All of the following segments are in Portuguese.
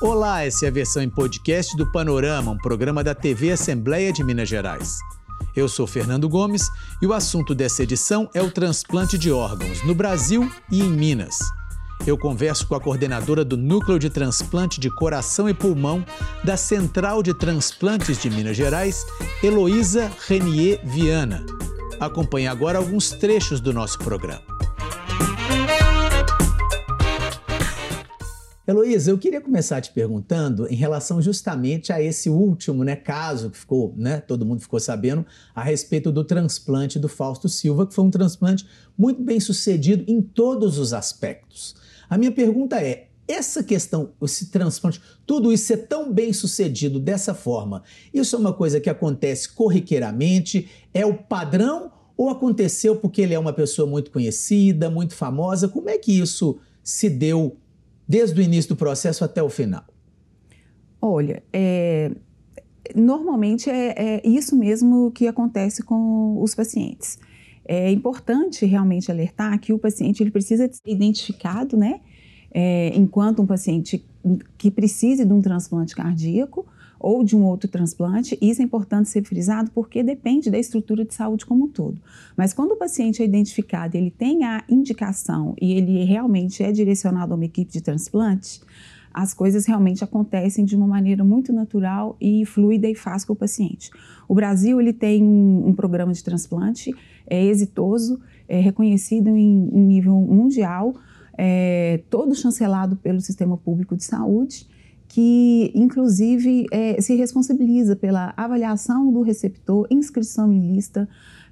Olá, essa é a versão em podcast do Panorama, um programa da TV Assembleia de Minas Gerais. Eu sou Fernando Gomes e o assunto dessa edição é o transplante de órgãos no Brasil e em Minas. Eu converso com a coordenadora do Núcleo de Transplante de Coração e Pulmão da Central de Transplantes de Minas Gerais, Heloísa Renier Viana. Acompanhe agora alguns trechos do nosso programa. Heloísa, eu queria começar te perguntando em relação justamente a esse último né, caso que ficou, né, todo mundo ficou sabendo, a respeito do transplante do Fausto Silva, que foi um transplante muito bem sucedido em todos os aspectos. A minha pergunta é: essa questão, esse transplante, tudo isso é tão bem sucedido dessa forma, isso é uma coisa que acontece corriqueiramente? É o padrão ou aconteceu porque ele é uma pessoa muito conhecida, muito famosa? Como é que isso se deu desde o início do processo até o final? Olha, é, normalmente é, é, isso mesmo que acontece com os pacientes. É importante realmente alertar que o paciente ele precisa ser identificado, né? É, enquanto um paciente que precise de um transplante cardíaco ou de um outro transplante, isso é importante ser frisado porque depende da estrutura de saúde como um todo. Mas quando o paciente é identificado, ele tem a indicação e ele realmente é direcionado a uma equipe de transplante, as coisas realmente acontecem de uma maneira muito natural e fluida e fácil para o paciente. O Brasil ele tem um, um programa de transplante é exitoso, é reconhecido em, em nível mundial, é, todo chancelado pelo Sistema Público de Saúde que inclusive é, se responsabiliza pela avaliação do receptor, inscrição em lista,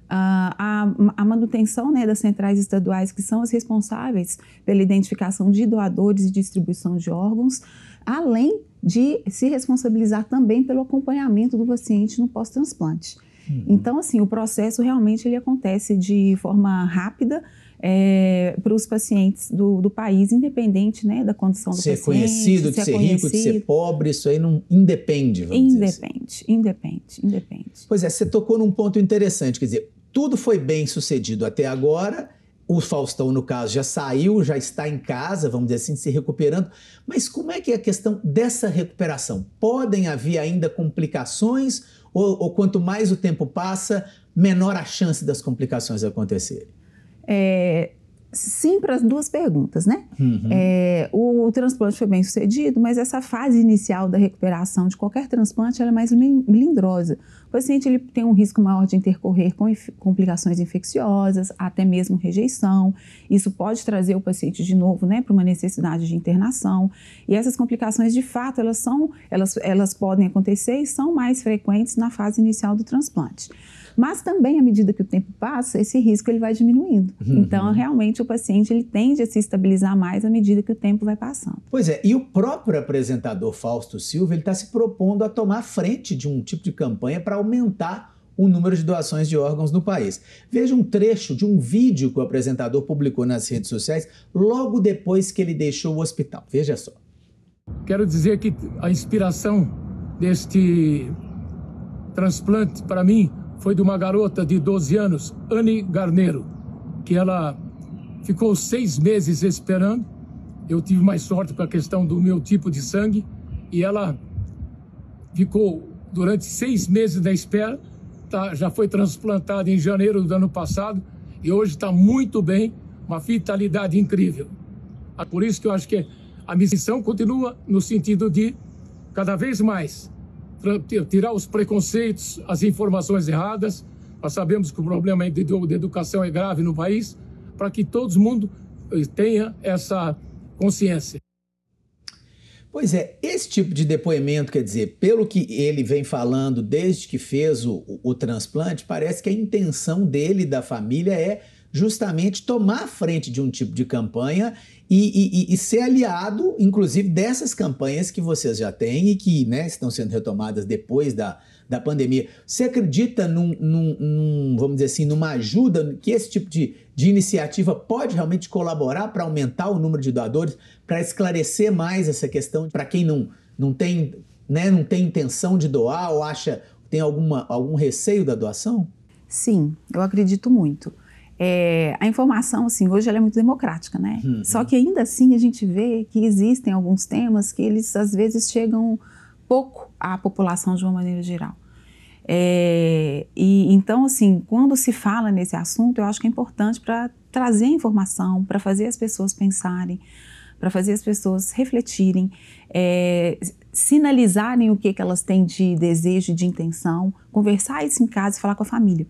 a, a, manutenção né, das centrais estaduais, que são as responsáveis pela identificação de doadores e distribuição de órgãos, além de se responsabilizar também pelo acompanhamento do paciente no pós-transplante. Uhum. Então, assim, o processo realmente ele acontece de forma rápida, é, para os pacientes do, do, país, independente né, da condição do ser paciente. Conhecido, de ser, ser rico, de ser pobre, isso aí não independe, vamos independe, dizer assim. Independe, independe. Pois é, você tocou num ponto interessante, quer dizer, tudo foi bem sucedido até agora, o Faustão, no caso, já saiu, já está em casa, vamos dizer assim, se recuperando. Mas como é que é a questão dessa recuperação? Podem haver ainda complicações? Ou, ou quanto mais o tempo passa, menor a chance das complicações acontecerem? É, sim para as duas perguntas, né? Uhum. É, o, o, transplante foi bem sucedido, mas essa fase inicial da recuperação de qualquer transplante é mais melindrosa. O paciente ele tem um risco maior de intercorrer com complicações infecciosas, até mesmo rejeição. Isso pode trazer o paciente de novo, né, para uma necessidade de internação. E essas complicações, de fato, elas são, elas, elas podem acontecer e são mais frequentes na fase inicial do transplante. Mas também, à medida que o tempo passa, esse risco ele vai diminuindo. Uhum. Então, realmente, o paciente ele tende a se estabilizar mais à medida que o tempo vai passando. Pois é, e o próprio apresentador Fausto Silva, ele está se propondo a tomar frente de um tipo de campanha para aumentar o número de doações de órgãos no país. Veja um trecho de um vídeo que o apresentador publicou nas redes sociais logo depois que ele deixou o hospital. Veja só. Quero dizer que a inspiração deste transplante para mim foi de uma garota de 12 anos, Anne Garneiro, que ela ficou seis meses esperando. Eu tive mais sorte com a questão do meu tipo de sangue e ela ficou durante seis meses da espera. Tá, já foi transplantada em janeiro do ano passado e hoje está muito bem, uma vitalidade incrível. Por isso que eu acho que a missão continua no sentido de cada vez mais tirar os preconceitos, as informações erradas. Nós sabemos que o problema de, educação é grave no país, para que todo mundo eh, tenha essa consciência. Pois é, esse tipo de depoimento, quer dizer, pelo que ele vem falando desde que fez o, o, o transplante, parece que a intenção dele e da família é justamente tomar a frente de um tipo de campanha e, e, e, ser aliado, inclusive, dessas campanhas que vocês já têm e que né, estão sendo retomadas depois da, da pandemia. Você acredita num, num, num, vamos dizer assim, numa ajuda que esse tipo de, de iniciativa pode realmente colaborar para aumentar o número de doadores, para esclarecer mais essa questão para quem não, não tem, né, não tem intenção de doar ou acha tem alguma, algum receio da doação? Sim, eu acredito muito. É, a informação, assim, hoje ela é muito democrática, né? Uhum. Só que ainda assim a gente vê que existem alguns temas que eles às vezes chegam pouco à população de uma maneira geral. É, e então, assim, quando se fala nesse assunto, eu acho que é importante para trazer informação, para fazer as pessoas pensarem, para fazer as pessoas refletirem, é, sinalizarem o que, que elas têm de desejo, de intenção, conversar isso em casa e falar com a família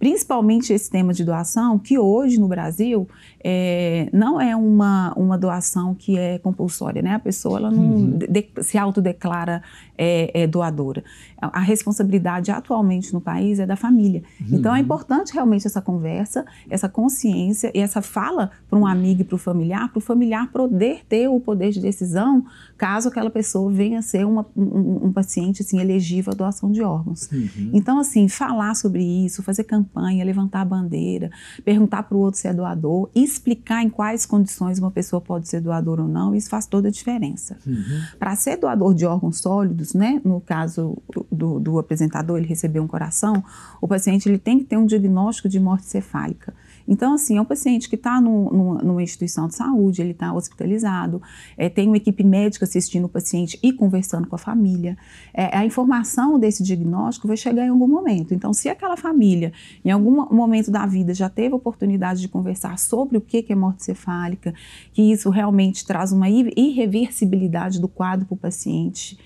principalmente esse tema de doação, que hoje no Brasil é, não é uma, uma doação que é compulsória, né? A pessoa ela não uhum. de, se autodeclara é, é, doadora. A, responsabilidade atualmente no país é da família. Uhum. Então é importante realmente essa conversa, essa consciência e essa fala para um amigo e para o familiar, para o familiar poder ter o poder de decisão caso aquela pessoa venha a ser uma, um, um, paciente assim, elegível à doação de órgãos. Uhum. Então, assim, falar sobre isso, fazer campanha, levantar a bandeira, perguntar para o outro se é doador, explicar em quais condições uma pessoa pode ser doador ou não, isso faz toda a diferença. Uhum. Para ser doador de órgãos sólidos, né, no caso do, do apresentador, ele recebeu um coração, o paciente ele tem que ter um diagnóstico de morte cefálica. Então, assim, é um paciente que está numa instituição de saúde, ele está hospitalizado, é, tem uma equipe médica assistindo o paciente e conversando com a família. É, a informação desse diagnóstico vai chegar em algum momento. Então, se aquela família, em algum momento da vida, já teve oportunidade de conversar sobre o que é morte cefálica, que isso realmente traz uma irreversibilidade do quadro para o paciente,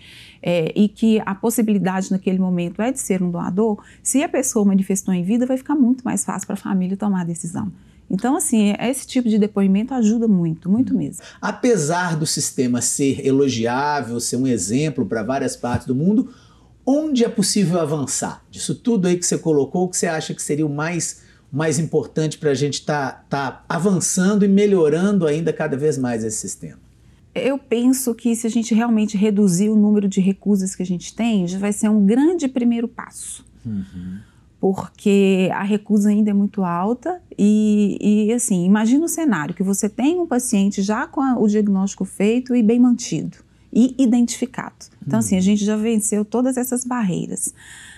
é, e que a possibilidade naquele momento é de ser um doador, se a pessoa manifestou em vida, vai ficar muito mais fácil para a família tomar a decisão. Então, assim, esse tipo de depoimento ajuda muito, muito hum. mesmo. Apesar do sistema ser elogiável, ser um exemplo para várias partes do mundo, onde é possível avançar? Disso tudo aí que você colocou, o que você acha que seria o mais, mais importante para a gente estar tá, tá avançando e melhorando ainda cada vez mais esse sistema? Eu penso que se a gente realmente reduzir o número de recusas que a gente tem, já vai ser um grande primeiro passo. Uhum. Porque a recusa ainda é muito alta e, e, assim, imagina o cenário que você tem um paciente já com a, o diagnóstico feito e bem mantido e identificado. Então, uhum. assim, a uhum. gente já venceu todas essas barreiras.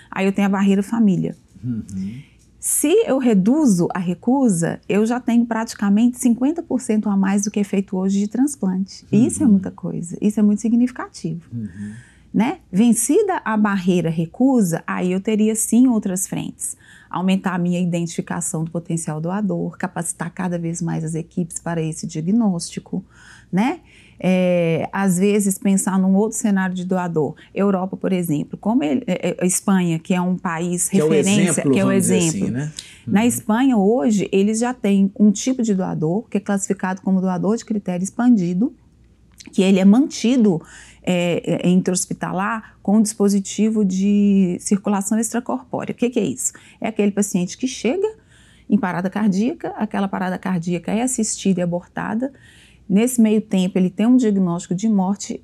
Aí eu tenho a barreira família. Uhum. Se eu reduzo a recusa, eu já tenho praticamente 50% a mais do que é feito hoje de transplante. Uhum. Isso é muita coisa, isso é muito significativo. Uhum. Né? Vencida a barreira recusa, aí eu teria sim outras frentes. Aumentar a minha identificação do potencial doador, capacitar cada vez mais as equipes para esse diagnóstico, né? é, às vezes pensar num outro cenário de doador. Europa, por exemplo, como ele, é, é, a Espanha, que é um país que referência, é o exemplo, que é o exemplo. Assim, né? Na uhum. Espanha, hoje, eles já têm um tipo de doador que é classificado como doador de critério expandido, que ele é mantido é, é intra-hospitalar com um dispositivo de circulação extracorpórea. O que, que é isso? É aquele paciente que chega em parada cardíaca, aquela parada cardíaca é assistida e abortada, Nesse meio tempo, ele tem um diagnóstico de morte,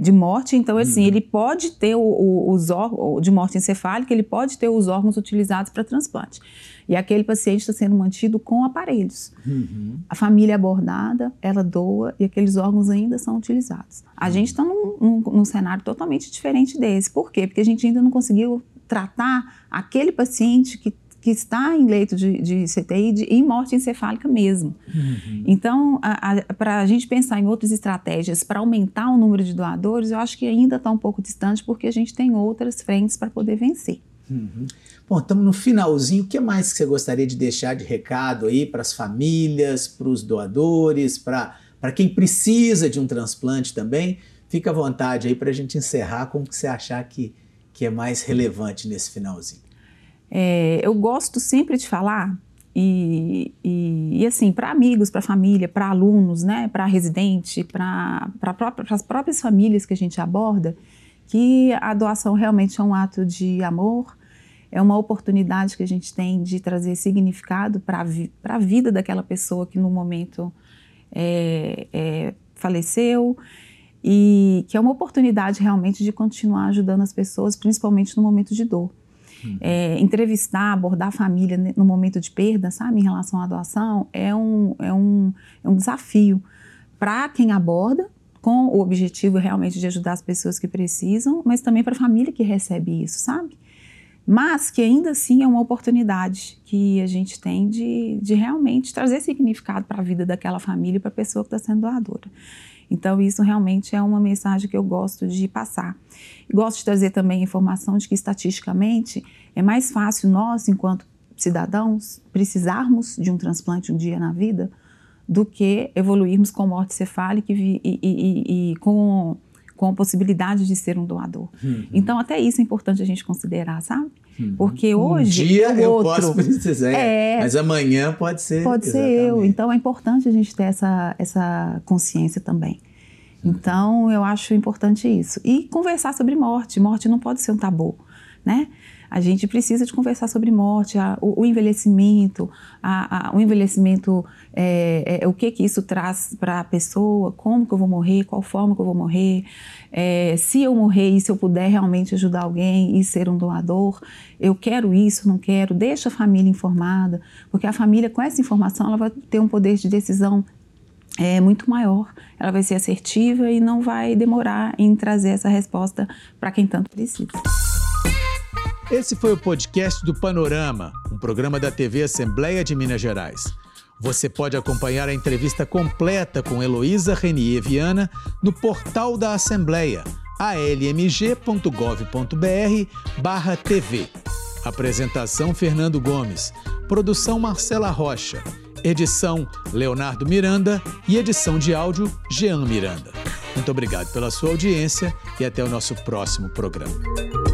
de morte então, assim, uhum. ele pode ter os órgãos, de morte encefálica, ele pode ter os órgãos utilizados para transplante. E aquele paciente está sendo mantido com aparelhos. Uhum. A família é abordada, ela doa e aqueles órgãos ainda são utilizados. A uhum. gente está num, num, num cenário totalmente diferente desse. Por quê? Porque a gente ainda não conseguiu tratar aquele paciente que que está em leito de, de CTI de, em morte encefálica mesmo. Uhum. Então, para a gente pensar em outras estratégias para aumentar o número de doadores, eu acho que ainda está um pouco distante, porque a gente tem outras frentes para poder vencer. Uhum. Bom, estamos no finalzinho. O que mais que você gostaria de deixar de recado aí para as famílias, para os doadores, para quem precisa de um transplante também? Fica à vontade aí para a gente encerrar com o que você achar que, que é mais relevante nesse finalzinho. É, eu gosto sempre de falar, e, e, e assim, para amigos, para família, para alunos, né, para residente, para as próprias famílias que a gente aborda, que a doação realmente é um ato de amor, é uma oportunidade que a gente tem de trazer significado para vi, a vida daquela pessoa que no momento é, é, faleceu e que é uma oportunidade realmente de continuar ajudando as pessoas, principalmente no momento de dor. Uhum. É, entrevistar, abordar a família no momento de perda, sabe, em relação à doação, é um, é um, é um desafio para quem aborda, com o objetivo realmente de ajudar as pessoas que precisam, mas também para a família que recebe isso, sabe? mas que ainda assim é uma oportunidade que a gente tem de, de realmente trazer significado para a vida daquela família e para a pessoa que está sendo doadora. Então, isso realmente é uma mensagem que eu gosto de passar. Gosto de trazer também a informação de que, estatisticamente, é mais fácil nós, enquanto cidadãos, precisarmos de um transplante um dia na vida do que evoluirmos com morte cefálica e, e, e, e com, com a possibilidade de ser um doador. Uhum. Então, até isso é importante a gente considerar, sabe? Uhum. Porque hoje. Um dia eu outro, posso precisar, é, mas amanhã pode ser. Pode exatamente. ser eu. Então, é importante a gente ter essa, essa consciência também. Então, eu acho importante isso. E conversar sobre morte. Morte não pode ser um tabu, né? A gente precisa de conversar sobre morte, a, o, o, envelhecimento, a, a, o envelhecimento, é, é, o que que isso traz para a pessoa, como que eu vou morrer, qual forma que eu vou morrer, é, se eu morrer e se eu puder realmente ajudar alguém e ser um doador, eu quero isso, não quero, deixa a família informada, porque a família com essa informação ela vai ter um poder de decisão é muito maior, ela vai ser assertiva e não vai demorar em trazer essa resposta para quem tanto precisa. Esse foi o podcast do Panorama, um programa da TV Assembleia de Minas Gerais. Você pode acompanhar a entrevista completa com Heloísa Renier Viana no portal da Assembleia, almg.gov.br TV. Apresentação Fernando Gomes. Produção Marcela Rocha. Edição Leonardo Miranda e edição de áudio Jean Miranda. Muito obrigado pela sua audiência e até o nosso próximo programa.